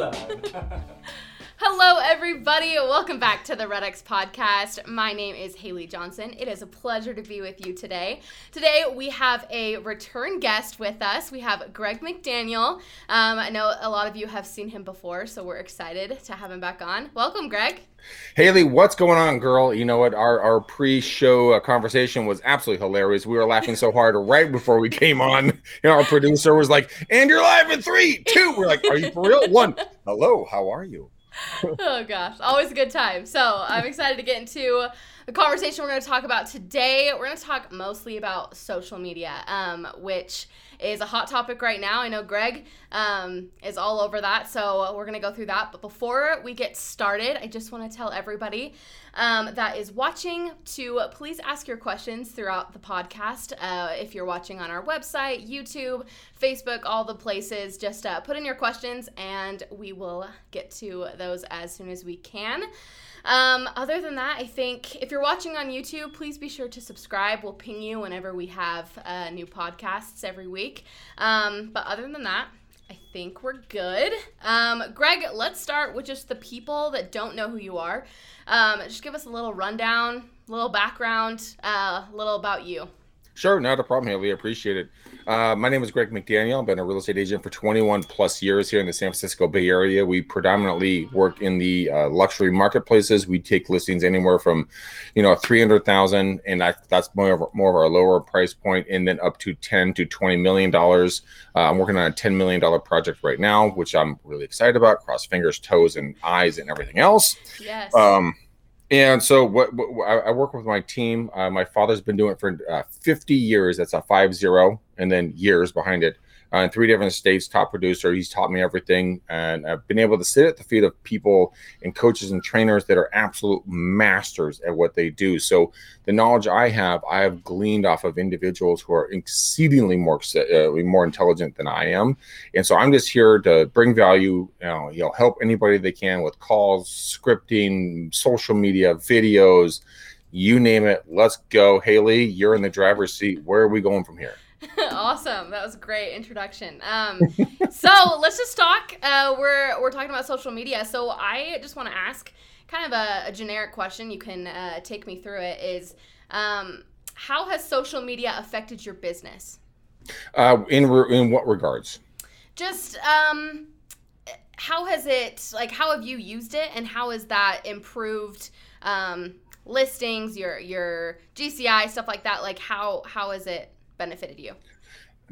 Okay. Hello, everybody. Welcome back to the RedX podcast. My name is Haley Johnson. It is a pleasure to be with you today. Today, we have a return guest with us. We have Greg McDaniel. Um, I know a lot of you have seen him before, so we're excited to have him back on. Welcome, Greg. Haley, what's going on, girl? You know what? Our our pre-show uh, conversation was absolutely hilarious. We were laughing so hard right before we came on. You know, our producer was like, "And you're live in three, two. We're like, "Are you for real?" One. Hello, how are you? oh gosh, always a good time. So I'm excited to get into the conversation we're going to talk about today. We're going to talk mostly about social media, um, which is a hot topic right now. I know Greg um, is all over that, so we're going to go through that. But before we get started, I just want to tell everybody um, that is watching to please ask your questions throughout the podcast. Uh, if you're watching on our website, YouTube, Facebook, all the places, just uh, put in your questions and we will get to those as soon as we can. Um, other than that, I think if you're watching on YouTube, please be sure to subscribe. We'll ping you whenever we have uh, new podcasts every week. Um, but other than that, I think we're good. Um, Greg, let's start with just the people that don't know who you are. Um, just give us a little rundown, a little background, uh, a uh, little about you. Sure, not a problem, Haley. I appreciate it. Uh, my name is Greg McDaniel. I've been a real estate agent for 21 plus years here in the San Francisco Bay Area. We predominantly work in the uh, luxury marketplaces. We take listings anywhere from, you know, 300,000, and that, that's more of, more of our lower price point, and then up to 10 to 20 million dollars. Uh, I'm working on a 10 million dollar project right now, which I'm really excited about. Cross fingers, toes, and eyes, and everything else. Yes. Um, and so, what, what I work with my team. Uh, my father's been doing it for uh, 50 years. That's a five zero, and then years behind it uh, in three different states, top producer. He's taught me everything, and I've been able to sit at the feet of people and coaches and trainers that are absolute masters at what they do. So the knowledge I have, I have gleaned off of individuals who are exceedingly more uh, more intelligent than I am, and so I'm just here to bring value. You know, you know, help anybody they can with calls, scripting, social media, videos. You name it, let's go. Haley, you're in the driver's seat. Where are we going from here? awesome. That was a great introduction. Um, so let's just talk. Uh, we're we're talking about social media. So I just want to ask kind of a, a, generic question. You can uh, take me through it. Is um, how has social media affected your business? Uh, in re- in what regards? Just um, how has it like? How have you used it, and how has that improved? Um, listings your your gci stuff like that like how how is it benefited you?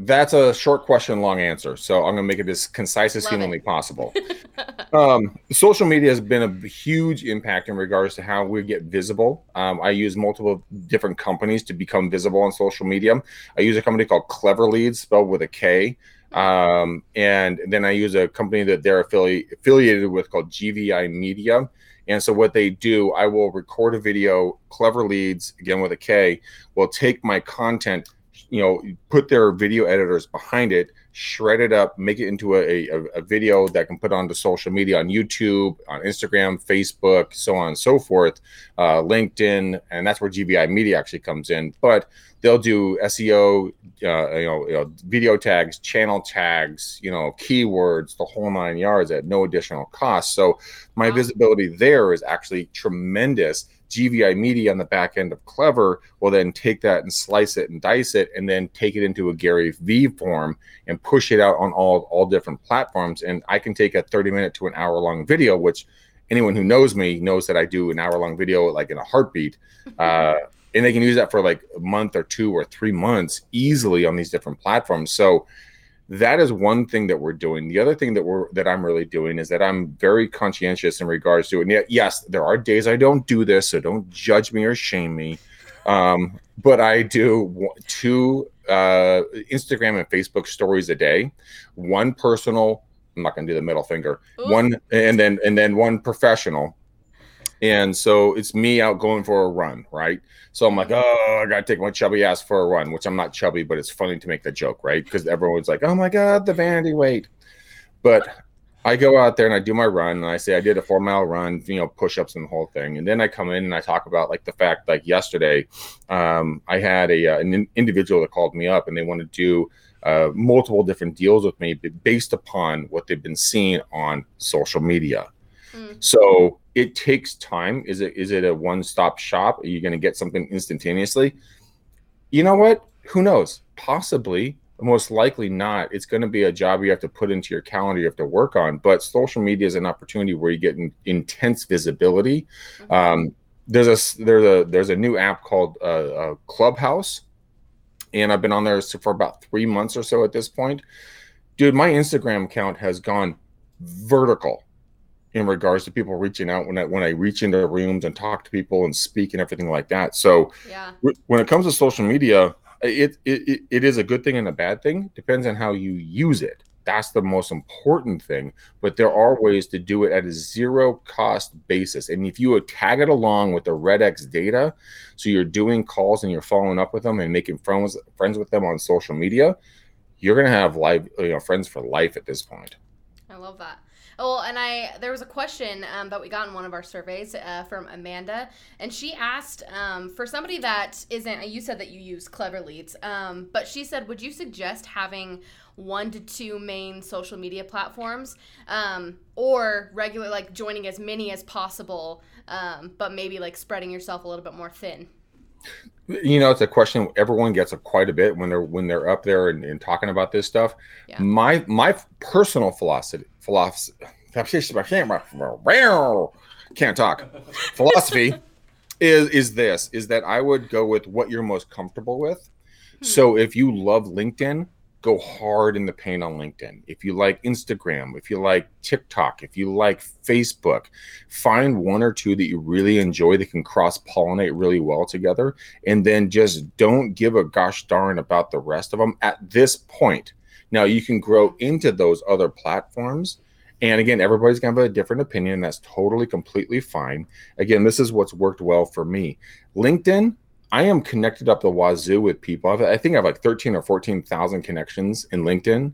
That's a short question, long answer. So I'm going to make it as concise as Love humanly it. possible. um, social media has been a huge impact in regards to how we get visible. Um, I use multiple different companies to become visible on social media. I use a company called Clever Leads, spelled with a K. Um, and then I use a company that they're affili- affiliated with called GVI Media. And so what they do, I will record a video, Clever Leads, again with a K, will take my content you know put their video editors behind it shred it up make it into a, a, a, video that can put onto social media on youtube on instagram facebook so on and so forth uh, linkedin and that's where gvi media actually comes in. But they'll do seo uh, you, know, you know video tags channel tags you know keywords the whole nine yards at no additional cost. So my wow. visibility there is actually tremendous GVI Media on the back end of Clever will then take that and slice it and dice it, and then take it into a Gary V form and push it out on all all different platforms. And I can take a 30 minute to an hour long video, which anyone who knows me knows that I do an hour long video like in a heartbeat. Uh, and they can use that for like a month or two or three months easily on these different platforms. So that is one thing that we're doing. The other thing that we're that I'm really doing is that I'm very conscientious in regards to it. yes, there are days I don't do this, so don't judge me or shame me. Um, but I do two uh, Instagram and Facebook stories a day, one personal, I'm not going to do the middle finger. Ooh. One and then and then one professional. And so it's me out going for a run, right? So I'm like, oh, I gotta take my chubby ass for a run, which I'm not chubby, but it's funny to make the joke, right? Because everyone's like, oh my god, the vanity weight. But I go out there and I do my run and I say I did a four mile run, you know, push ups and the whole thing. And then I come in and I talk about like the fact like yesterday, um, I had a uh, an individual that called me up and they want to do uh, multiple different deals with me based upon what they've been seeing on social media. Mm. So it takes time. Is it is it a one stop shop? Are you going to get something instantaneously? You know what? Who knows? Possibly most likely not. It's going to be a job you have to put into your calendar, you have to work on. But social media is an opportunity where you get in, intense visibility. Mm-hmm. Um, there's a there's a there's a new app called uh, uh, Clubhouse, and I've been on there for about three months or so at this point. Dude, my Instagram account has gone vertical in regards to people reaching out when I when I reach into rooms and talk to people and speak and everything like that. So yeah. when it comes to social media, it, it it is a good thing and a bad thing. Depends on how you use it. That's the most important thing. But there are ways to do it at a zero cost basis. And if you tag it along with the Red X data so you're doing calls and you're following up with them and making friends friends with them on social media you're going to have live you know friends for life at this point. I love that well, and I there was a question um, that we got in one of our surveys uh, from Amanda, and she asked um, for somebody that isn't. You said that you use Clever Leads, um, but she said, would you suggest having one to two main social media platforms, um, or regular like joining as many as possible, um, but maybe like spreading yourself a little bit more thin? you know it's a question everyone gets quite a bit when they're when they're up there and, and talking about this stuff yeah. my my personal philosophy philosophy can't talk philosophy is is this is that i would go with what you're most comfortable with hmm. so if you love linkedin go hard in the paint on LinkedIn. If you like Instagram, if you like TikTok, if you like Facebook, find one or two that you really enjoy that can cross pollinate really well together. And then just don't give a gosh darn about the rest of them at this point. Now, you can grow into those other platforms. And again, everybody's going to have a different opinion. That's totally, completely fine. Again, this is what's worked well for me. LinkedIn, I am connected up the wazoo with people. I've, i think I have like 13 or 14,000 connections in LinkedIn.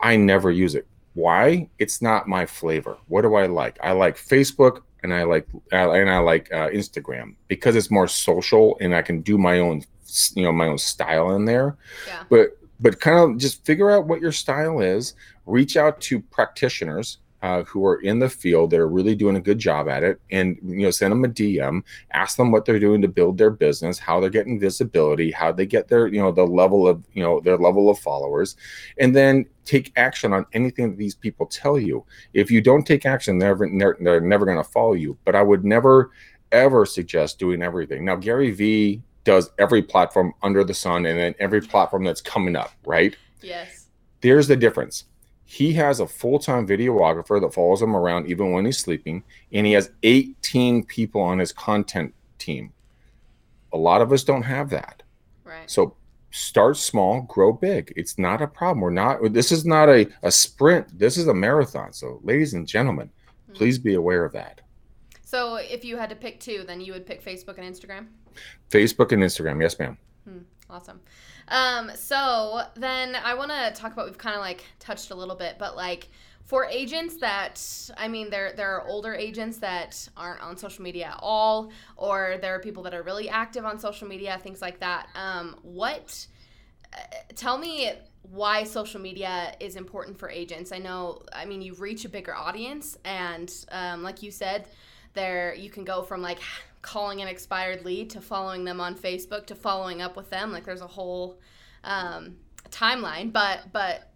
I never use it. Why? It's not my flavor. What do I like? I like Facebook and I like uh, and I like uh, Instagram because it's more social and I can do my own you know my own style in there. Yeah. But but kind of just figure out what your style is. Reach out to practitioners uh, who are in the field that are really doing a good job at it and you know send them a dm ask them what they're doing to build their business how they're getting visibility how they get their you know the level of you know their level of followers and then take action on anything that these people tell you if you don't take action they're never, they're never going to follow you but i would never ever suggest doing everything now gary vee does every platform under the sun and then every platform that's coming up right? Yes. There's the difference. He has a full-time videographer that follows him around even when he's sleeping and he has 18 people on his content team. A lot of us don't have that. Right. So start small grow big. It's not a problem. We're not this is not a, a sprint. This is a marathon. So ladies and gentlemen mm-hmm. please be aware of that. So if you had to pick two then you would pick facebook and instagram facebook and instagram yes ma'am hmm. awesome um, so then I want to talk about we've kind of like touched a little bit, but like for agents that I mean there there are older agents that aren't on social media at all, or there are people that are really active on social media, things like that. Um, what? Uh, tell me why social media is important for agents. I know, I mean, you reach a bigger audience, and um, like you said, there you can go from like calling an expired lead to following them on Facebook to following up with them. Like there's a whole um, timeline, but but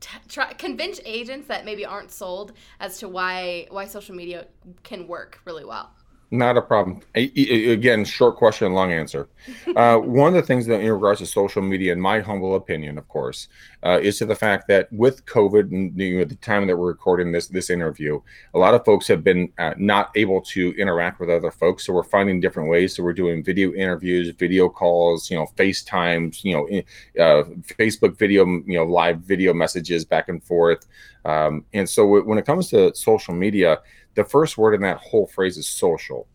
t- try convince agents that maybe aren't sold as to why why social media can work really well. Not a problem. again, short question, long answer. Uh, one of the things that, in regards to social media, in my humble opinion, of course, uh, is to the fact that with COVID and you know, the time that we're recording this this interview, a lot of folks have been uh, not able to interact with other folks. So we're finding different ways. So we're doing video interviews, video calls, you know, FaceTimes, you know, uh, Facebook video, you know, live video messages back and forth. Um, and so w- when it comes to social media, the first word in that whole phrase is social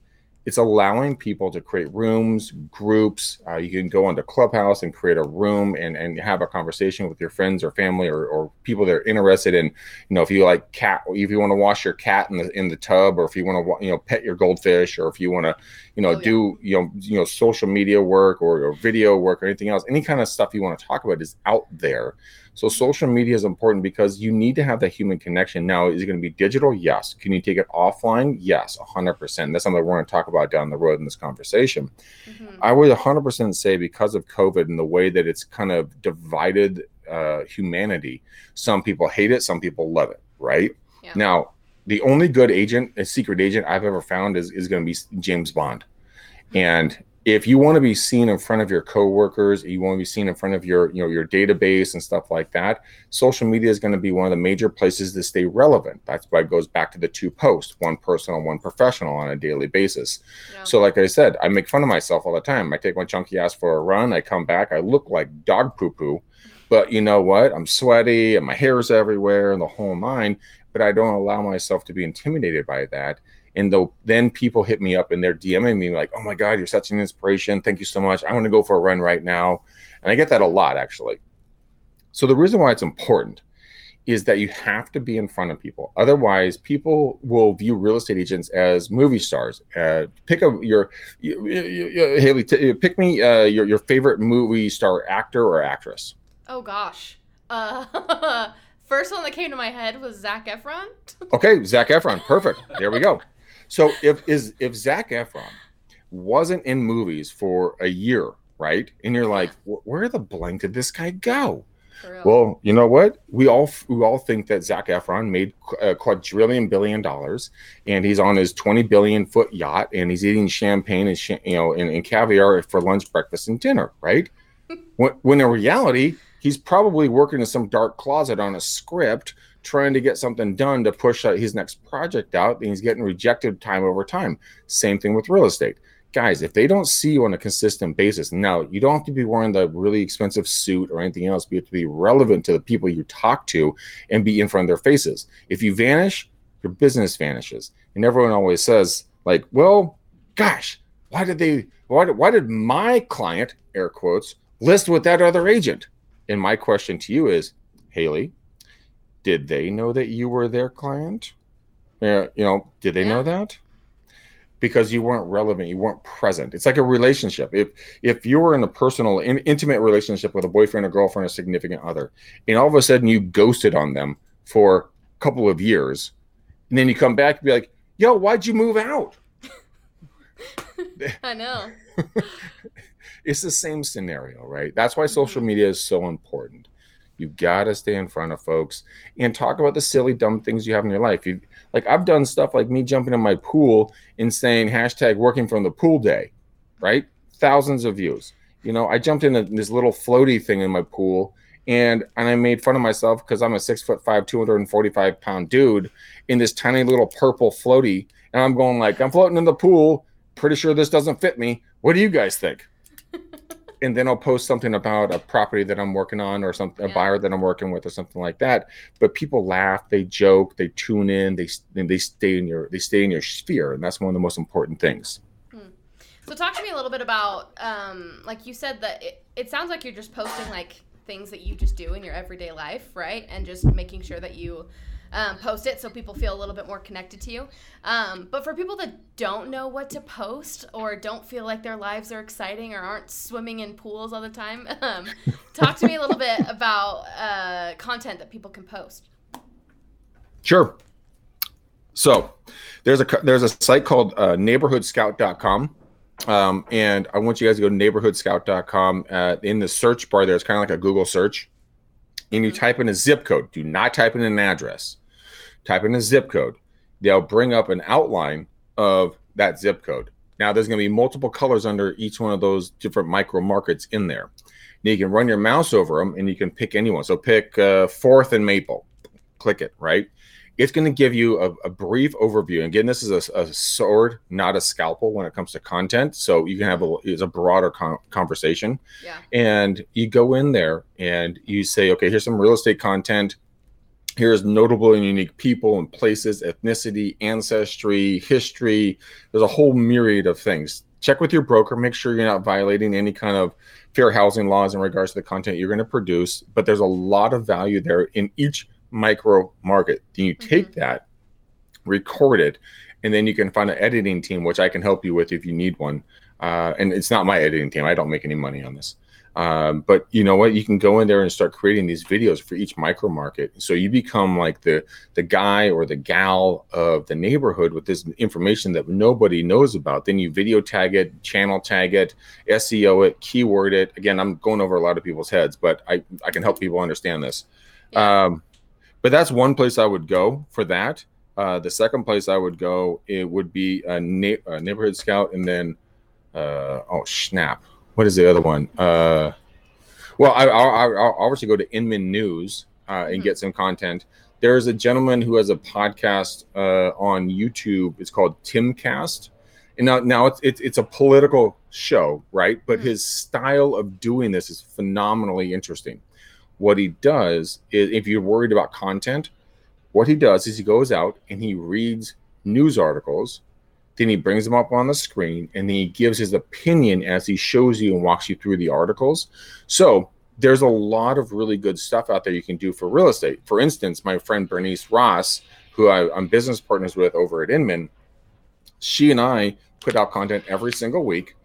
it's allowing people to create rooms, groups. Uh, you can go onto Clubhouse and create a room and, and have a conversation with your friends or family or, or people that are interested in, you know, if you like cat, if you want to wash your cat in the in the tub, or if you want to, you know, pet your goldfish, or if you want to, you know, oh, yeah. do you know, you know, social media work or, or video work or anything else, any kind of stuff you want to talk about is out there. So social media is important because you need to have that human connection. Now, is it going to be digital? Yes. Can you take it offline? Yes, 100%. That's something we're going to talk about down the road in this conversation. Mm-hmm. I would 100% say because of COVID and the way that it's kind of divided uh, humanity, some people hate it, some people love it, right? Yeah. Now, the only good agent, a secret agent I've ever found is, is going to be James Bond. And if you want to be seen in front of your coworkers, you want to be seen in front of your, you know, your database and stuff like that, social media is going to be one of the major places to stay relevant. That's why it goes back to the two posts, one personal, one professional on a daily basis. Yeah. So, like I said, I make fun of myself all the time. I take my chunky ass for a run, I come back, I look like dog poo poo, but you know what? I'm sweaty and my hair is everywhere and the whole nine, but I don't allow myself to be intimidated by that and though then people hit me up and they're DMing me like, "Oh my God, you're such an inspiration! Thank you so much. I want to go for a run right now," and I get that a lot actually. So the reason why it's important is that you have to be in front of people. Otherwise, people will view real estate agents as movie stars. Uh, pick a your you, you, you, Haley. T- pick me uh, your your favorite movie star actor or actress. Oh gosh. Uh, first one that came to my head was Zac Efron. okay, Zac Efron. Perfect. There we go. So if is if Zac Efron wasn't in movies for a year, right? And you're like, where the blank did this guy go? Well, you know what? We all we all think that Zac Efron made a uh, quadrillion billion dollars, and he's on his twenty billion foot yacht, and he's eating champagne and you know and, and caviar for lunch, breakfast, and dinner, right? when, when in reality, he's probably working in some dark closet on a script trying to get something done to push uh, his next project out and he's getting rejected time over time. Same thing with real estate. Guys if they don't see you on a consistent basis now you don't have to be wearing the really expensive suit or anything else but you have to be relevant to the people you talk to and be in front of their faces. If you vanish your business vanishes. And everyone always says like well gosh why did they why did, why did my client air quotes list with that other agent? And my question to you is haley did they know that you were their client? Yeah, you know, did they yeah. know that? Because you weren't relevant, you weren't present. It's like a relationship. If if you were in a personal, in, intimate relationship with a boyfriend, a girlfriend, a significant other, and all of a sudden you ghosted on them for a couple of years, and then you come back and be like, "Yo, why'd you move out?" I know. it's the same scenario, right? That's why social mm-hmm. media is so important. You gotta stay in front of folks and talk about the silly, dumb things you have in your life. You like I've done stuff like me jumping in my pool and saying hashtag working from the pool day, right? Thousands of views. You know, I jumped in this little floaty thing in my pool and and I made fun of myself because I'm a six foot five, 245 pound dude in this tiny little purple floaty. And I'm going like, I'm floating in the pool. Pretty sure this doesn't fit me. What do you guys think? And then I'll post something about a property that I'm working on or something, a yeah. buyer that I'm working with or something like that. But people laugh, they joke, they tune in, they they stay in your they stay in your sphere, and that's one of the most important things. Hmm. So talk to me a little bit about, um, like you said that it, it sounds like you're just posting like things that you just do in your everyday life, right? And just making sure that you um, post it so people feel a little bit more connected to you. Um, but for people that don't know what to post or don't feel like their lives are exciting or aren't swimming in pools all the time, um, talk to me a little bit about uh, content that people can post. Sure. So there's a there's a site called uh, neighborhoodscout.com. Um, and I want you guys to go to neighborhoodscout.com. Uh, in the search bar, there's kind of like a Google search and you type in a zip code, do not type in an address. Type in a zip code. They'll bring up an outline of that zip code. Now there's going to be multiple colors under each one of those different micro markets in there. Now you can run your mouse over them and you can pick anyone. So pick uh, Fourth and Maple, click it right. It's going to give you a, a brief overview. And again, this is a, a, sword, not a scalpel when it comes to content. So you can have a it's a broader con- conversation. Yeah. And you go in there and you say, okay, here's some real estate content here's notable and unique people and places, ethnicity, ancestry, history. There's a whole myriad of things. Check with your broker, make sure you're not violating any kind of fair housing laws in regards to the content you're going to produce. But there's a lot of value there in each micro market. Then you take mm-hmm. that, record it, and then you can find an editing team, which I can help you with if you need one. Uh, and it's not my editing team. I don't make any money on this. Um, but you know what? You can go in there and start creating these videos for each micro market. So you become like the the guy or the gal of the neighborhood with this information that nobody knows about. Then you video tag it, channel tag it, SEO it, keyword it. Again, I'm going over a lot of people's heads, but I I can help people understand this. Yeah. Um, but that's one place I would go for that. Uh, the second place I would go it would be a, na- a neighborhood scout, and then uh, oh snap what is the other one? Uh, well, I, will obviously go to Inman News uh, and mm-hmm. get some content. There's a gentleman who has a podcast uh, on YouTube. It's called Timcast. And now, now it's, it's, it's a political show, right? But mm-hmm. his style of doing this is phenomenally interesting. What he does is, if you're worried about content, what he does is he goes out and he reads news articles then he brings them up on the screen and then he gives his opinion as he shows you and walks you through the articles. So there's a lot of really good stuff out there you can do for real estate. For instance, my friend Bernice Ross, who I, am business partners with over at Inman, she and I put out content every single week.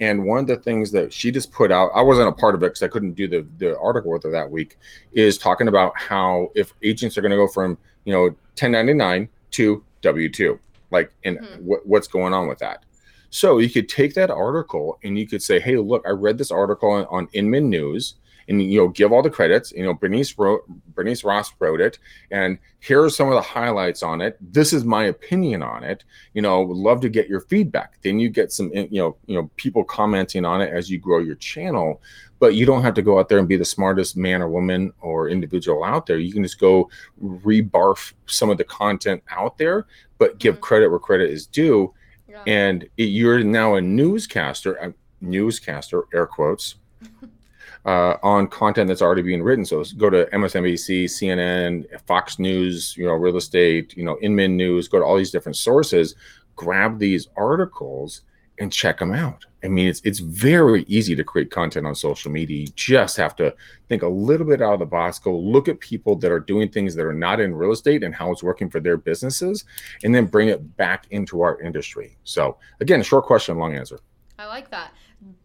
And one of the things that she just put out, I wasn't a part of it because I couldn't do the, the article with her that week, is talking about how if agents are going to go from, you know, 1099 to W 2 like and mm-hmm. what, what's going on with that so you could take that article and you could say hey look i read this article on, on inman news and you know give all the credits. You know bernice wrote bernice ross wrote it and here are some of the highlights on it. This is my opinion on it. You know would love to get your feedback. Then you get some you know you know people commenting on it as you grow your channel but you don't have to go out there and be the smartest man or woman or individual out there. You can just go rebarf some of the content out there but give mm-hmm. credit where credit is due. Yeah. and it, you're now a newscaster a newscaster air quotes uh, on content that's already being written so go to msnbc cnn fox news you know real estate you know inman news go to all these different sources grab these articles and check them out. I mean, it's it's very easy to create content on social media. You just have to think a little bit out of the box. Go look at people that are doing things that are not in real estate and how it's working for their businesses, and then bring it back into our industry. So, again, short question, long answer. I like that.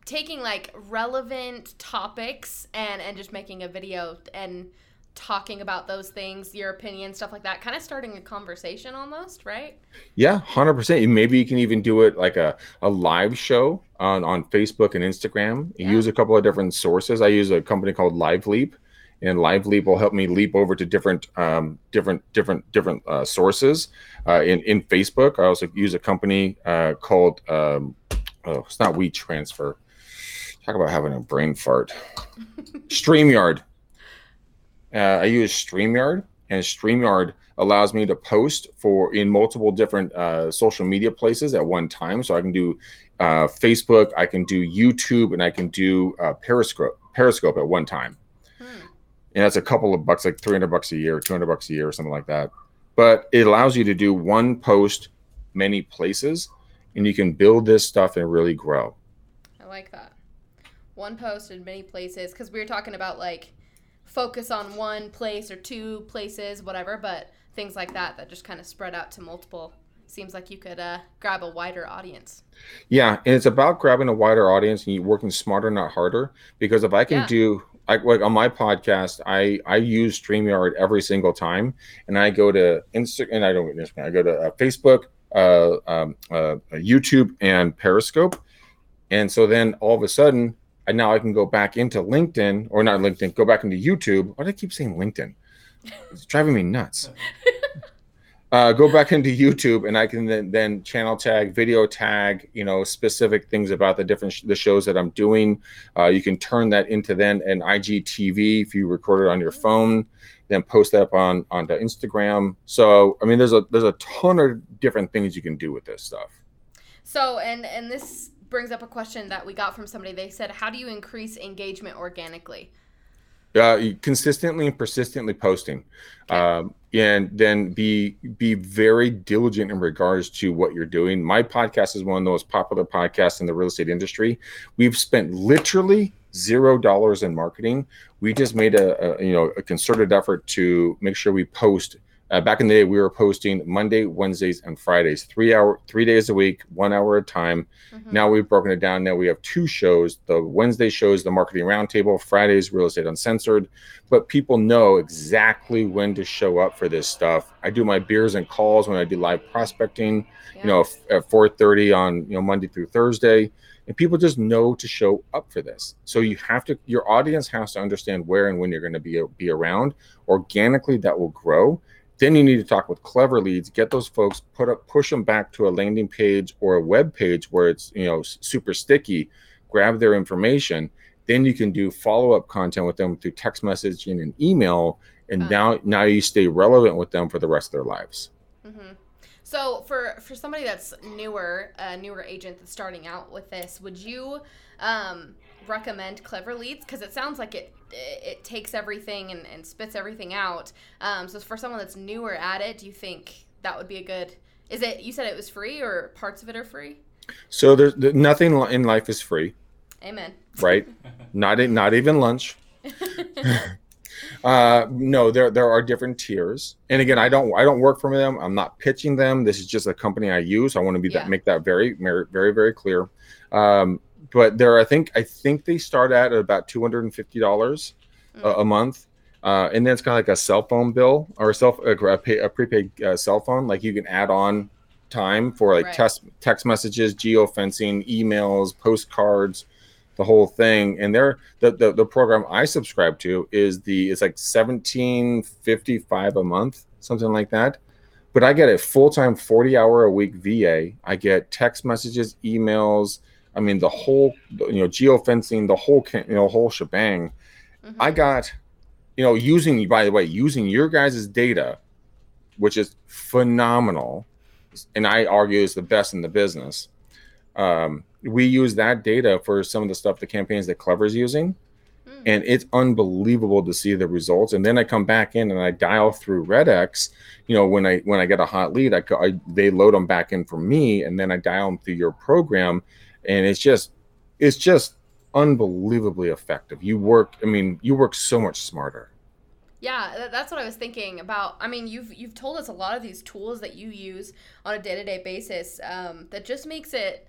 Taking like relevant topics and and just making a video and talking about those things, your opinion, stuff like that, kind of starting a conversation almost, right? Yeah, 100%. Maybe you can even do it like a, a live show on, on Facebook and Instagram. Yeah. Use a couple of different sources. I use a company called Live Leap, and Live Leap will help me leap over to different, um, different, different, different uh, sources. Uh, in, in Facebook, I also use a company uh, called, um, oh, it's not We Transfer. Talk about having a brain fart. StreamYard. Uh, I use StreamYard, and StreamYard allows me to post for in multiple different uh, social media places at one time. So I can do uh, Facebook, I can do YouTube, and I can do uh, Periscope. Periscope at one time, hmm. and that's a couple of bucks, like three hundred bucks a year, two hundred bucks a year, or something like that. But it allows you to do one post, many places, and you can build this stuff and really grow. I like that. One post in many places because we were talking about like focus on one place or two places, whatever, but things like that that just kind of spread out to multiple seems like you could uh, grab a wider audience. Yeah, and it's about grabbing a wider audience and you working smarter, not harder. Because if I can yeah. do I, like on my podcast, I I use Streamyard every single time, and I go to Insta and I don't Instagram. I go to uh, Facebook, uh, um, uh, YouTube, and Periscope, and so then all of a sudden and now I can go back into LinkedIn or not LinkedIn, go back into YouTube. Why do I keep saying LinkedIn? It's driving me nuts. uh, go back into YouTube and I can then, then channel tag, video tag, you know, specific things about the different sh- the shows that I'm doing. Uh, you can turn that into then an IGTV if you record it on your phone, then post that up on onto Instagram. So I mean, there's a there's a ton of different things you can do with this stuff. So and and this brings up a question that we got from somebody. They said, "How do you increase engagement organically?" uh, consistently and persistently posting okay. um, and then be be very diligent in regards to what you're doing my podcast is one of the most popular podcasts in the real estate industry we've spent literally zero dollars in marketing we just made a, a you know a concerted effort to make sure we post uh, back in the day, we were posting Monday, Wednesdays, and Fridays, three hour, three days a week, one hour at a time. Mm-hmm. Now we've broken it down. Now we have two shows. The Wednesday shows the marketing roundtable, Fridays real estate uncensored. But people know exactly when to show up for this stuff. I do my beers and calls when I do live prospecting. Yeah. You know, at 4:30 on you know Monday through Thursday and people just know to show up for this so you have to your audience has to understand where and when you're going to be be around organically that will grow then you need to talk with clever leads, get those folks, put up, push them back to a landing page or a web page where it's you know super sticky. Grab their information. Then you can do follow up content with them through text messaging and email, and uh-huh. now now you stay relevant with them for the rest of their lives. Mm-hmm. So for for somebody that's newer, a newer agent that's starting out with this, would you um, recommend Clever Leads? Because it sounds like it it takes everything and, and spits everything out. Um, so for someone that's newer at it, do you think that would be a good? Is it? You said it was free, or parts of it are free? So there's nothing in life is free. Amen. Right? not not even lunch. uh, no, there there are different tiers, and again, I don't I don't work for them. I'm not pitching them. This is just a company I use. I want to be yeah. that make that very very very clear. Um, but there, I think, I think they start at about two hundred and fifty dollars mm. a, month, uh, and then it's kind of like a cell phone bill or a self a, pay, a prepaid uh, cell phone. Like you can add on time for like right. text text messages, geo fencing, emails, postcards, the whole thing. And there, the, the the program I subscribe to is the it's like seventeen fifty five a month, something like that but I get a full time 40 hour a week VA. I get text messages, emails, I mean, the whole, you know, geofencing, the whole, you know, whole shebang. Mm-hmm. I got, you know, using, by the way, using your guys' data, which is phenomenal, and I argue is the best in the business. Um, we use that data for some of the stuff, the campaigns that Clever's using, mm. and it's unbelievable to see the results. And then I come back in and I dial through RedX. You know, when I when I get a hot lead, I, I they load them back in for me, and then I dial them through your program and it's just it's just unbelievably effective. You work, I mean, you work so much smarter. Yeah, that's what I was thinking about. I mean, you've you've told us a lot of these tools that you use on a day to day basis um, that just makes it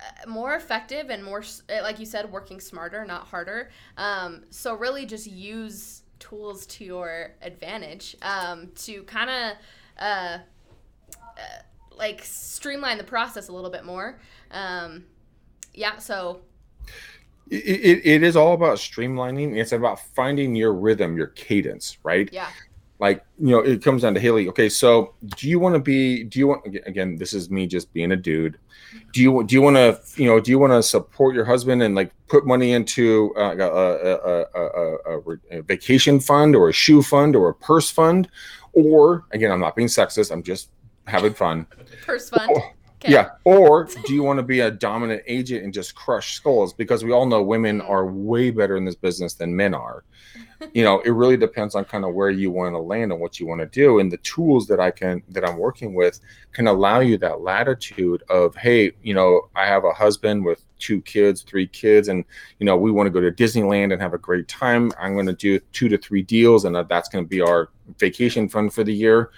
uh, more effective and more, uh, like you said, working smarter, not harder. Um, so really, just use tools to your advantage um, to kind of. Uh, uh, like streamline the process a little bit more. Um, yeah, so it, it, it is all about streamlining. It's about finding your rhythm, your cadence, right? Yeah. Like, you know, it comes down to Haley. Okay, so do you want to be, do you want, again, this is me just being a dude. Do you, do you want to, you know, do you want to support your husband and like put money into uh, a, a, a, a vacation fund or a shoe fund or a purse fund? Or, again, I'm not being sexist, I'm just having fun. Purse fund. Or, Okay. Yeah. Or do you want to be a dominant agent and just crush skulls? Because we all know women mm. are way better in this business than men are. You know, it really depends on kind of where you want to land and what you want to do. And the tools that I can that I'm working with can allow you that latitude of, hey, you know, I have a husband with two kids, three kids, and you know, we want to go to Disneyland and have a great time. I'm going to do two to three deals, and uh, that's going to be our vacation fund for the year.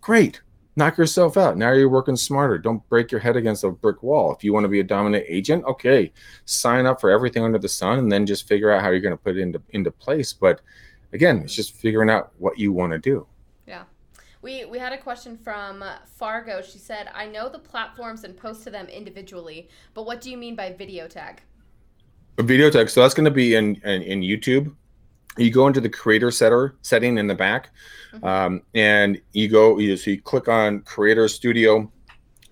Great knock yourself out. Now you're working smarter. Don't break your head against a brick wall. If you want to be a dominant agent, okay, sign up for everything under the sun and then just figure out how you're going to put it into into place. But again, it's just figuring out what you want to do. Yeah. We, we had a question from Fargo. She said, I know the platforms and post to them individually, but what do you mean by video tag? A video tag. So that's going to be in, in, in YouTube. You go into the creator setter setting in the back, mm-hmm. um, and you go. You, so you click on Creator Studio,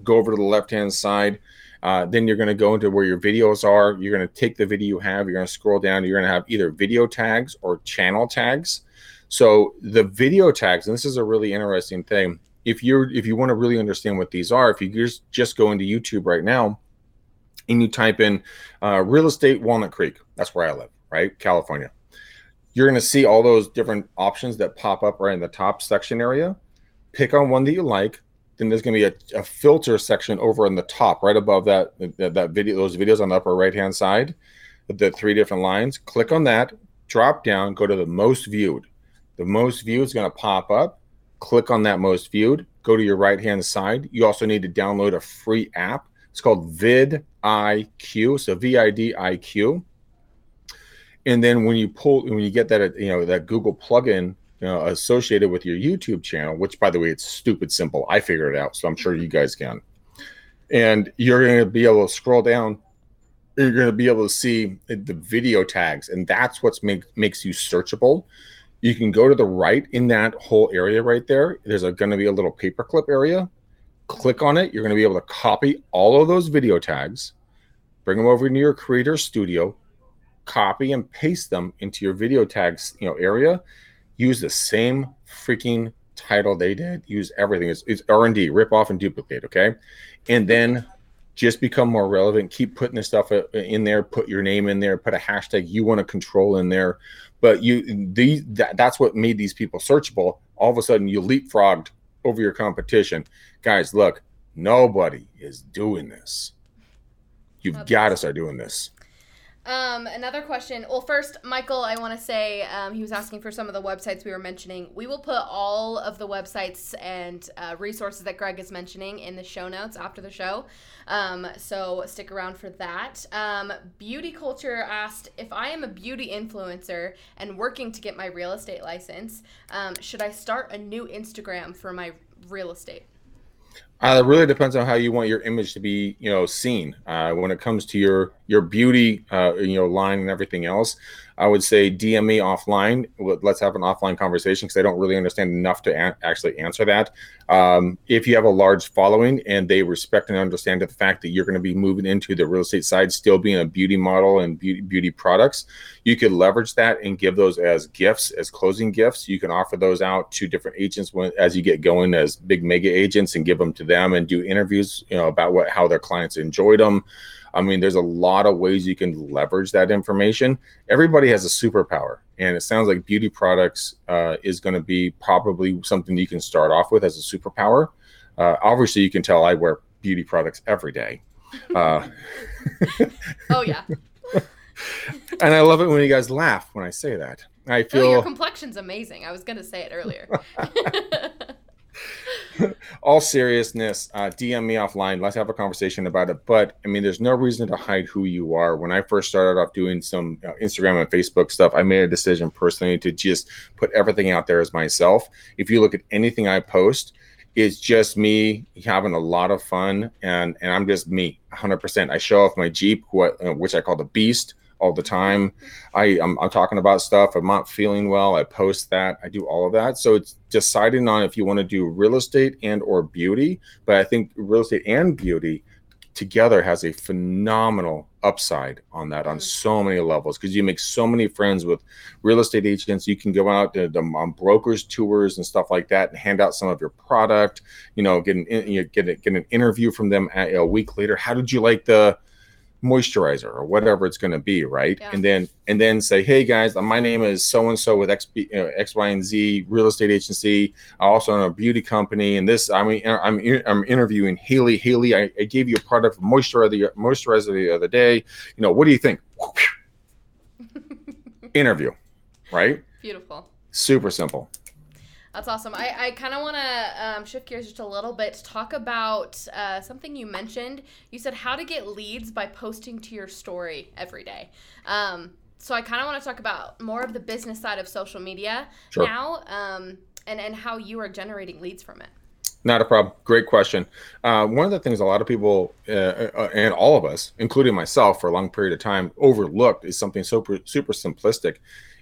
go over to the left hand side. Uh, then you're going to go into where your videos are. You're going to take the video you have. You're going to scroll down. You're going to have either video tags or channel tags. So the video tags, and this is a really interesting thing. If you're if you want to really understand what these are, if you just just go into YouTube right now, and you type in uh, real estate Walnut Creek, that's where I live, right, California. You're going to see all those different options that pop up right in the top section area. Pick on one that you like. Then there's going to be a, a filter section over in the top, right above that, that that video, those videos on the upper right hand side, the three different lines. Click on that, drop down, go to the most viewed the most viewed is going to pop up. Click on that most viewed. Go to your right hand side. You also need to download a free app. It's called vidIQ. So V I D I Q. And then when you pull, when you get that, you know, that Google plugin you know, associated with your YouTube channel, which by the way, it's stupid simple. I figured it out, so I'm sure you guys can. And you're going to be able to scroll down. You're going to be able to see the video tags, and that's what make, makes you searchable you can go to the right in that whole area right there. There's going to be a little paperclip area. Click on it. You're going to be able to copy all of those video tags, bring them over into your creator studio, copy and paste them into your video tags you know area. Use the same freaking title they did. Use everything. It's, it's R and D. Rip off and duplicate. Okay, and then just become more relevant. Keep putting this stuff uh, in there. Put your name in there. Put a hashtag you want to control in there but you these that, that's what made these people searchable all of a sudden you leapfrogged over your competition guys look nobody is doing this you've got to start doing this um, another question. Well, first, Michael, I want to say um, he was asking for some of the websites we were mentioning. We will put all of the websites and uh, resources that Greg is mentioning in the show notes after the show. Um, so stick around for that. Um, beauty Culture asked if I am a beauty influencer and working to get my real estate license, um, should I start a new Instagram for my real estate? Uh, it really depends on how you want your image to be, you know, seen. Uh, when it comes to your your beauty, uh, you know, line and everything else, I would say DM me offline. Let's have an offline conversation because I don't really understand enough to a- actually answer that. Um, if you have a large following and they respect and understand the fact that you're going to be moving into the real estate side, still being a beauty model and beauty, beauty products, you could leverage that and give those as gifts, as closing gifts. You can offer those out to different agents when, as you get going as big mega agents and give them to them and do interviews, you know, about what how their clients enjoyed them. I mean, there's a lot of ways you can leverage that information. Everybody has a superpower, and it sounds like beauty products uh, is going to be probably something you can start off with as a superpower. Uh, obviously, you can tell I wear beauty products every day. Uh, oh yeah. and I love it when you guys laugh when I say that. I feel oh, your complexion's amazing. I was going to say it earlier. all seriousness, uh, DM me offline. Let's have a conversation about it. But I mean, there's no reason to hide who you are. When I first started off doing some Instagram and Facebook stuff, I made a decision personally to just put everything out there as myself. If you look at anything I post, it's just me having a lot of fun, and and I'm just me, 100%. I show off my Jeep, what, which I call the Beast all the time. I I'm, I'm, talking about stuff. I'm not feeling well. I post that. I do all of that. So it's deciding on if you want to do real estate and or beauty. But I think real estate and beauty together has a phenomenal upside on that on mm-hmm. so many levels because you make so many friends with real estate agents you can go out to, on brokers tours and stuff like that and hand out some of your product you know get an you know, get, a, get an interview from them a week later how did you like the moisturizer or whatever it's going to be right? Yeah. and then and then say hey guys uh, my name is so and so with X, you know, X y and z real estate agency. I also own a beauty company and this i mean i'm i'm interviewing haley. Haley i, I gave you a product moisturizer the moisturizer the other day. You know what do you think? Interview right? Beautiful. Super simple that's awesome. I, I kind of want to um, shift gears just a little bit to talk about uh, something you mentioned. You said how to get leads by posting to your story every day. Um, so I kind of want to talk about more of the business side of social media sure. now um, and, and how you are generating leads from it. Not a problem. Great question. Uh, one of the things a lot of people uh, uh, and all of us, including myself, for a long period of time, overlooked is something super super simplistic,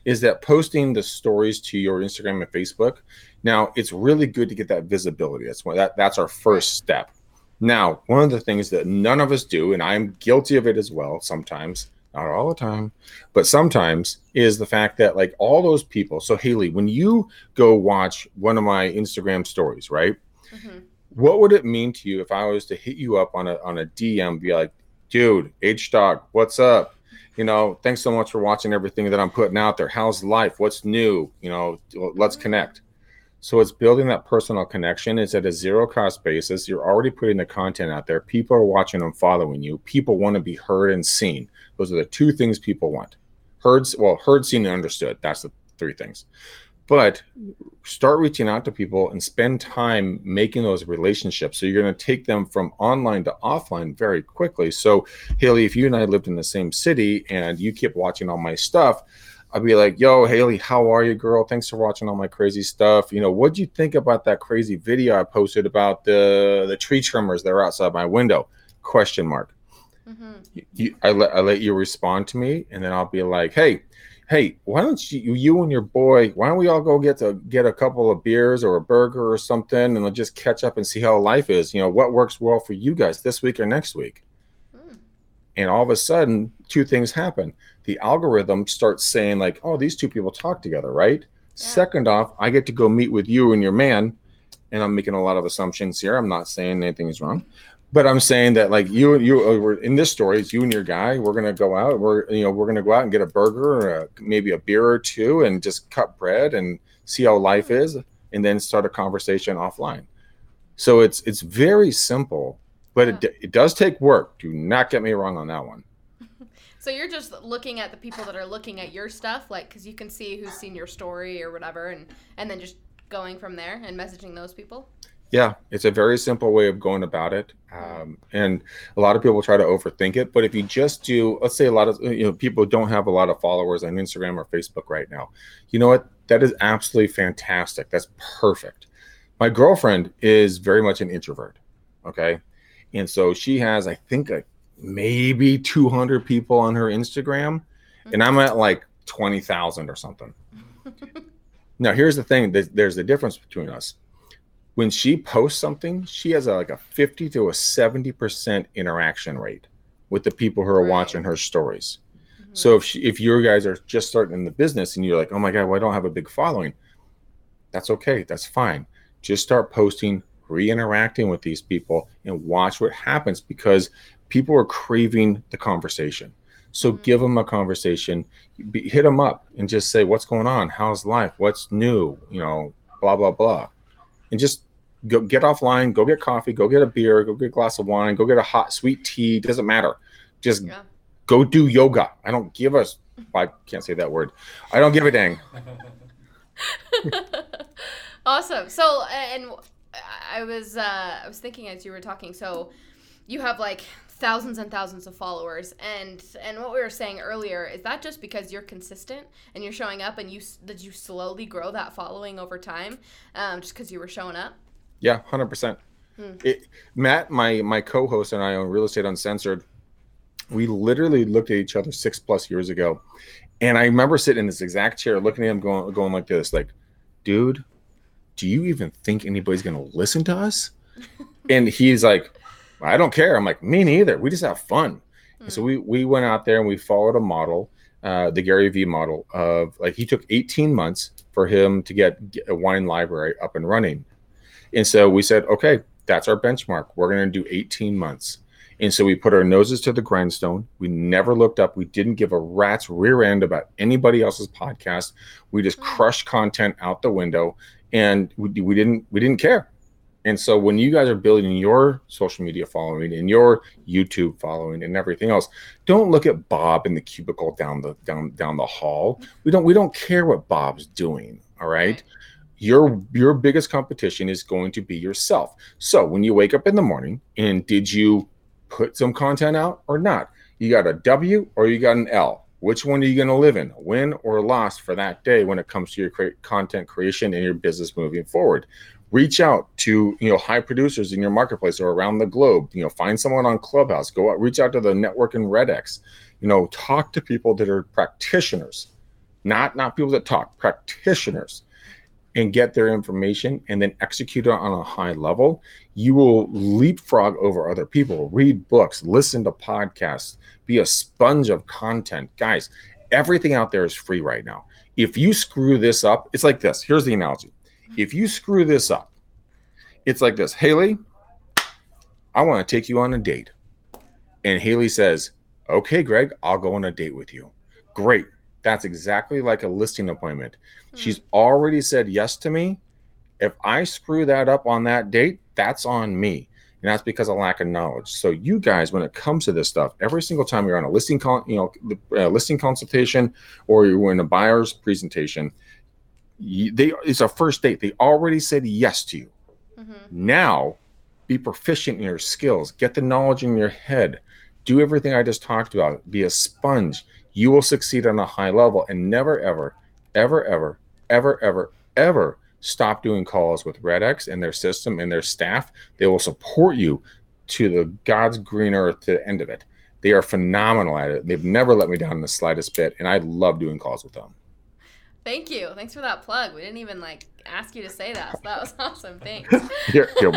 is that posting the stories to your Instagram and Facebook. Now, it's really good to get that visibility. That's one that that's our first step. Now, one of the things that none of us do, and I'm guilty of it as well sometimes, not all the time, but sometimes is the fact that like all those people. So Haley, when you go watch one of my Instagram stories, right? Mm-hmm. What would it mean to you if I was to hit you up on a on a DM, be like, dude, H dog, what's up? You know, thanks so much for watching everything that I'm putting out there. How's life? What's new? You know, let's mm-hmm. connect. So it's building that personal connection. It's at a zero cost basis. You're already putting the content out there. People are watching and following you. People want to be heard and seen. Those are the two things people want. Heard, well, heard, seen, and understood. That's the three things but start reaching out to people and spend time making those relationships. So you're going to take them from online to offline very quickly. So haley if you and i lived in the same city and you keep watching all my stuff i'd be like yo haley how are you girl? Thanks for watching all my crazy stuff. You know what do you think about that crazy video i posted about the the tree trimmers that are outside my window? Question mark. Mm-hmm. you, I, let, I let you respond to me and then i'll be like hey hey, why don't you you and your boy, why don't we all go get to get a couple of beers or a burger or something and just catch up and see how life is. You know, what works well for you guys this week or next week. Hmm. And all of a sudden, two things happen. The algorithm starts saying, like, oh, these two people talk together, right? Yeah. Second off, I get to go meet with you and your man. And I'm making a lot of assumptions here. I'm not saying anything is wrong but I'm saying that like you you uh, were in this story, it's you and your guy. We're gonna go out. We're you know we're gonna go out and get a burger, or a, maybe a beer or two, and just cut bread and see how life is, and then start a conversation offline. So it's it's very simple, but yeah. it it does take work. Do not get me wrong on that one. So you're just looking at the people that are looking at your stuff, like because you can see who's seen your story or whatever, and and then just going from there and messaging those people. Yeah, it's a very simple way of going about it, um, and a lot of people try to overthink it. But if you just do, let's say a lot of you know people don't have a lot of followers on Instagram or Facebook right now, you know what? That is absolutely fantastic. That's perfect. My girlfriend is very much an introvert, okay, and so she has, I think, a, maybe 200 people on her Instagram, and I'm at like 20,000 or something. now, here's the thing: there's the difference between us when she posts something, she has a, like a 50 to a 70% interaction rate with the people who are right. watching her stories. Mm-hmm. So if she, if you guys are just starting in the business and you're like, "Oh my god, well, I don't have a big following." That's okay. That's fine. Just start posting, re-interacting with these people and watch what happens because people are craving the conversation. So mm-hmm. give them a conversation, hit them up and just say, "What's going on? How's life? What's new?" You know, blah blah blah. And just go get offline, go get coffee, go get a beer, go get a glass of wine, go get a hot sweet tea. Doesn't matter. Just yeah. go do yoga. I don't give a. I can't say that word. I don't give a dang. awesome. So, and I was uh, I was thinking as you were talking. So, you have like thousands and thousands of followers and and what we were saying earlier is that just because you're consistent and you're showing up and you did you slowly grow that following over time um, just because you were showing up yeah, hundred percent. Hmm. Matt, my my co-host and I own Real Estate Uncensored. We literally looked at each other six plus years ago, and I remember sitting in this exact chair, looking at him, going going like this, like, dude, do you even think anybody's gonna listen to us? and he's like, I don't care. I'm like, me neither. We just have fun. Hmm. so we we went out there and we followed a model, uh, the Gary Vee model of like he took 18 months for him to get a wine library up and running and so we said, okay, that's our benchmark. We're going to do 18 months. And so we put our noses to the grindstone. We never looked up. We didn't give a rat's rear end about anybody else's podcast. We just hmm. crushed content out the window, and we, we didn't we didn't care. And so when you guys are building your social media following and your YouTube following and everything else, don't look at Bob in the cubicle down the down down the hall. We don't we don't care what Bob's doing. All right. right your your biggest competition is going to be yourself. So when you wake up in the morning and did you put some content out or not? You got a W or you got an L. Which one are you going to live in, win or lost for that day when it comes to your cre- content creation and your business moving forward? reach out to you know high producers in your marketplace or around the globe you know find someone on clubhouse go out reach out to the network in redx you know talk to people that are practitioners not not people that talk practitioners and get their information and then execute it on a high level you will leapfrog over other people read books listen to podcasts be a sponge of content guys everything out there is free right now if you screw this up it's like this here's the analogy if you screw this up, it's like this Haley, I want to take you on a date. And Haley says, Okay, Greg, I'll go on a date with you. Great. That's exactly like a listing appointment. Hmm. She's already said yes to me. If I screw that up on that date, that's on me. And that's because of lack of knowledge. So you guys, when it comes to this stuff, every single time you're on a listing, con- you know, the uh, listing consultation or you're in a buyer's presentation, they it's a first date. They already said yes to you. Mm-hmm. Now, be proficient in your skills. Get the knowledge in your head. Do everything I just talked about. Be a sponge. You will succeed on a high level, and never, ever, ever, ever, ever, ever, ever stop doing calls with RedX and their system and their staff. They will support you to the God's green earth to the end of it. They are phenomenal at it. They've never let me down in the slightest bit, and I love doing calls with them. Thank you. Thanks for that plug. We didn't even like ask you to say that. So that was awesome. Thanks. you're, you're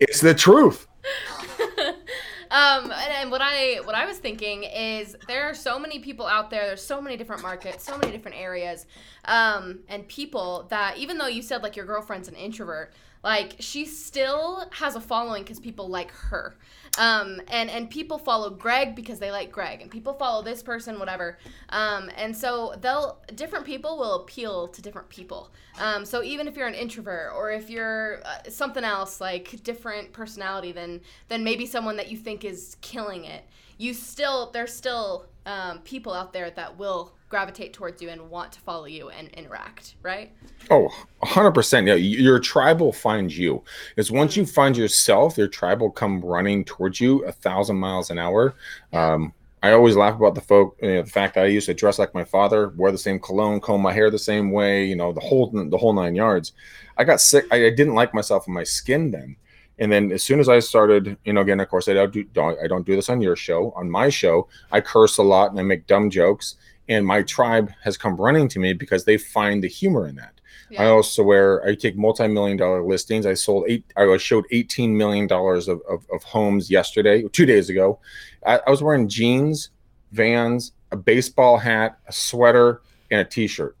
it's the truth. um, and, and, what I what I was thinking is there are so many people out there. There's so many different markets, so many different areas, um, and people that even though you said like your girlfriend's an introvert, like she still has a following because people like her. Um, and and people follow Greg because they like Greg, and people follow this person, whatever. Um, and so they'll different people will appeal to different people. Um, so even if you're an introvert or if you're uh, something else like different personality than than maybe someone that you think is killing it, you still there's still um, people out there that will gravitate towards you and want to follow you and interact, right? Oh, 100%. Yeah, your tribe will find you. Is once you find yourself, your tribe will come running towards you a thousand miles an hour. Um, I always laugh about the folk, you know, the fact that I used to dress like my father, wear the same cologne, comb my hair the same way, you know, the whole the whole nine yards. I got sick. I, I didn't like myself and my skin then. And then as soon as I started, you know, again, of course, I don't do don't, I don't do this on your show. On my show, I curse a lot and I make dumb jokes, and my tribe has come running to me because they find the humor in that. Yeah. I also wear I take multi-million dollar listings. I sold eight I showed 18 million dollars of, of, of, homes yesterday, two days ago. I, I was wearing jeans, vans, a baseball hat, a sweater, and a t-shirt.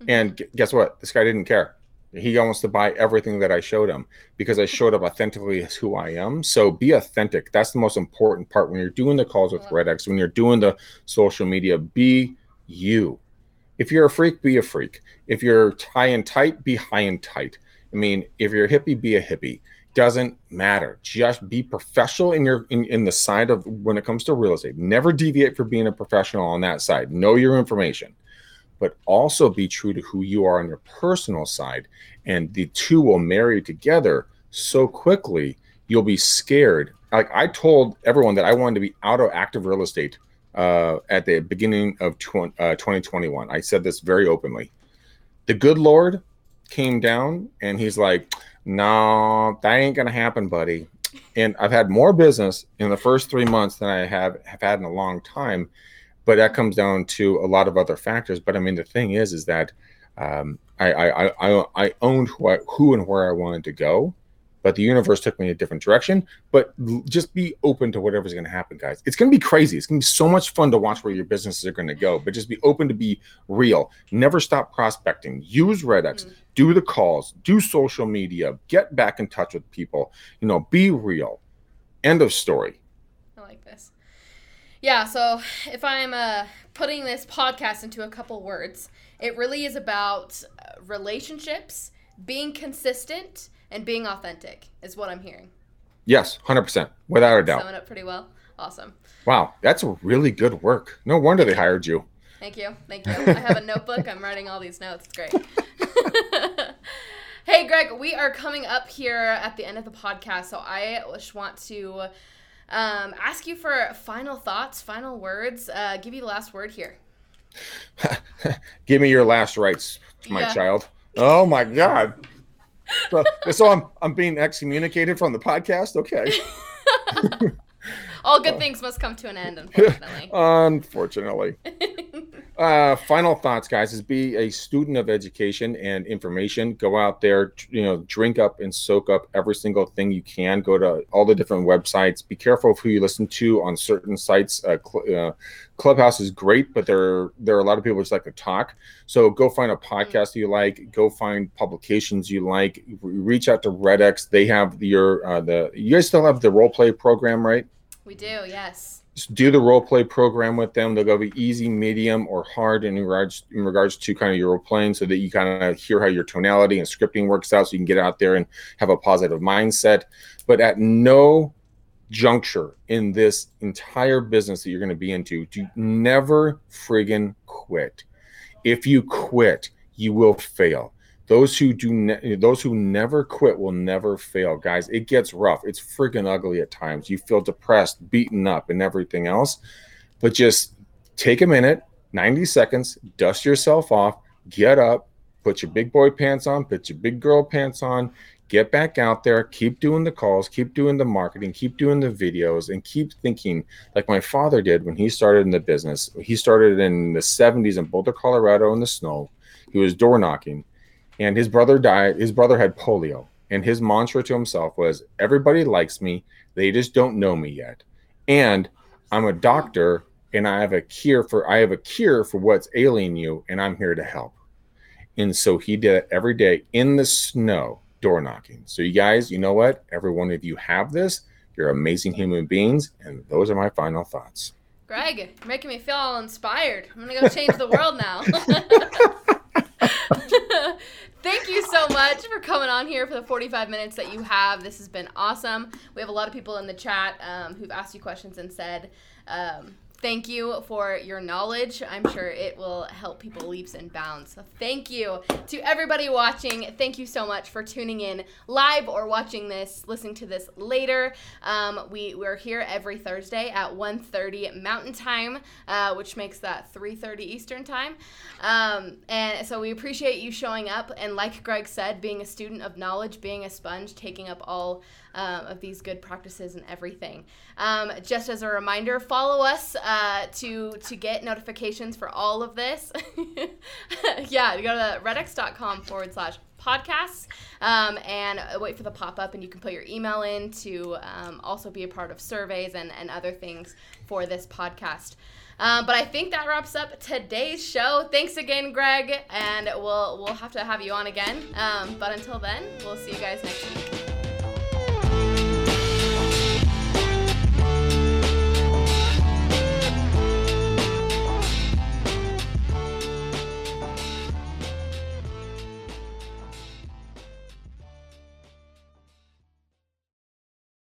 Mm-hmm. And guess what? This guy didn't care. He wants to buy everything that I showed him because I showed up authentically as who I am. So be authentic. That's the most important part when you're doing the calls with RedX, when you're doing the social media, be you. If you're a freak, be a freak. If you're high and tight, be high and tight. I mean, if you're a hippie, be a hippie. Doesn't matter. Just be professional in your in, in the side of when it comes to real estate. Never deviate from being a professional on that side. Know your information but also be true to who you are on your personal side. And the two will marry together so quickly, you'll be scared. Like I told everyone that I wanted to be out of active real estate uh, at the beginning of uh, 2021. I said this very openly. The good Lord came down and he's like, no, that ain't going to happen, buddy. And I've had more business in the first three months than I have, have had in a long time but that comes down to a lot of other factors. But I mean, the thing is, is that um, I, I, I, I owned who, I, who and where I wanted to go, but the universe took me in a different direction. But just be open to whatever's going to happen, guys. It's going to be crazy. It's going to be so much fun to watch where your businesses are going to go. But just be open to be real. Never stop prospecting. Use RedX. Mm-hmm. Do the calls. Do social media. Get back in touch with people. You know, be real. End of story. Yeah, so if I'm uh, putting this podcast into a couple words, it really is about uh, relationships, being consistent, and being authentic, is what I'm hearing. Yes, 100%, without a doubt. Summing up pretty well. Awesome. Wow, that's really good work. No wonder they hired you. Thank you. Thank you. I have a notebook. I'm writing all these notes. It's great. hey, Greg, we are coming up here at the end of the podcast. So I just want to um, ask you for final thoughts, final words. Uh, give you the last word here. Give me your last rites, my yeah. child. Oh my God. so, so I'm I'm being excommunicated from the podcast. Okay. All good things must come to an end, unfortunately. unfortunately. uh, final thoughts, guys, is be a student of education and information. Go out there, you know, drink up and soak up every single thing you can. Go to all the different websites. Be careful of who you listen to on certain sites. Uh, cl- uh, Clubhouse is great, but there there are a lot of people who just like to talk. So go find a mm-hmm. podcast you like. Go find publications you like. Reach out to RedX. They have your uh, the. You guys still have the role play program, right? We do, yes. Just do the role play program with them. They'll go be easy, medium, or hard in regards in regards to kind of your role playing, so that you kind of hear how your tonality and scripting works out, so you can get out there and have a positive mindset. But at no juncture in this entire business that you're going to be into, do never friggin' quit. If you quit, you will fail those who do ne- those who never quit will never fail. Guys it gets rough. It's freaking ugly at times. You feel depressed beaten up and everything else. But just take a minute 90 seconds dust yourself off get up put your big boy pants on put your big girl pants on get back out there keep doing the calls keep doing the marketing keep doing the videos and keep thinking like my father did when he started in the business. He started in the 70s in boulder colorado in the snow. He was door knocking and his brother died. His brother had polio, and his mantra to himself was, "Everybody likes me. They just don't know me yet." And I'm a doctor, and I have a cure for I have a cure for what's ailing you, and I'm here to help. And so he did it every day in the snow, door knocking. So you guys, you know what? Every one of you have this. You're amazing human beings, and those are my final thoughts. Greg, you're making me feel all inspired. I'm gonna go change the world now. Thank you so much for coming on here for the 45 minutes that you have. This has been awesome. We have a lot of people in the chat um, who've asked you questions and said, um, thank you for your knowledge. I'm sure it will help people leaps and bounds. So thank you to everybody watching. Thank you so much for tuning in live or watching this, listening to this later. Um, we we're here every Thursday at 1:30 Mountain Time, uh, which makes that 3:30 Eastern Time. Um, and so we appreciate you showing up and, like Greg said, being a student of knowledge, being a sponge, taking up all um, of these good practices and everything. Um, just as a reminder, follow us uh, to to get notifications for all of this. yeah, go to redx.com forward slash podcasts um, and wait for the pop up, and you can put your email in to um, also be a part of surveys and, and other things for this podcast. Um, but I think that wraps up today's show. Thanks again, Greg, and we'll we'll have to have you on again. Um, but until then, we'll see you guys next week.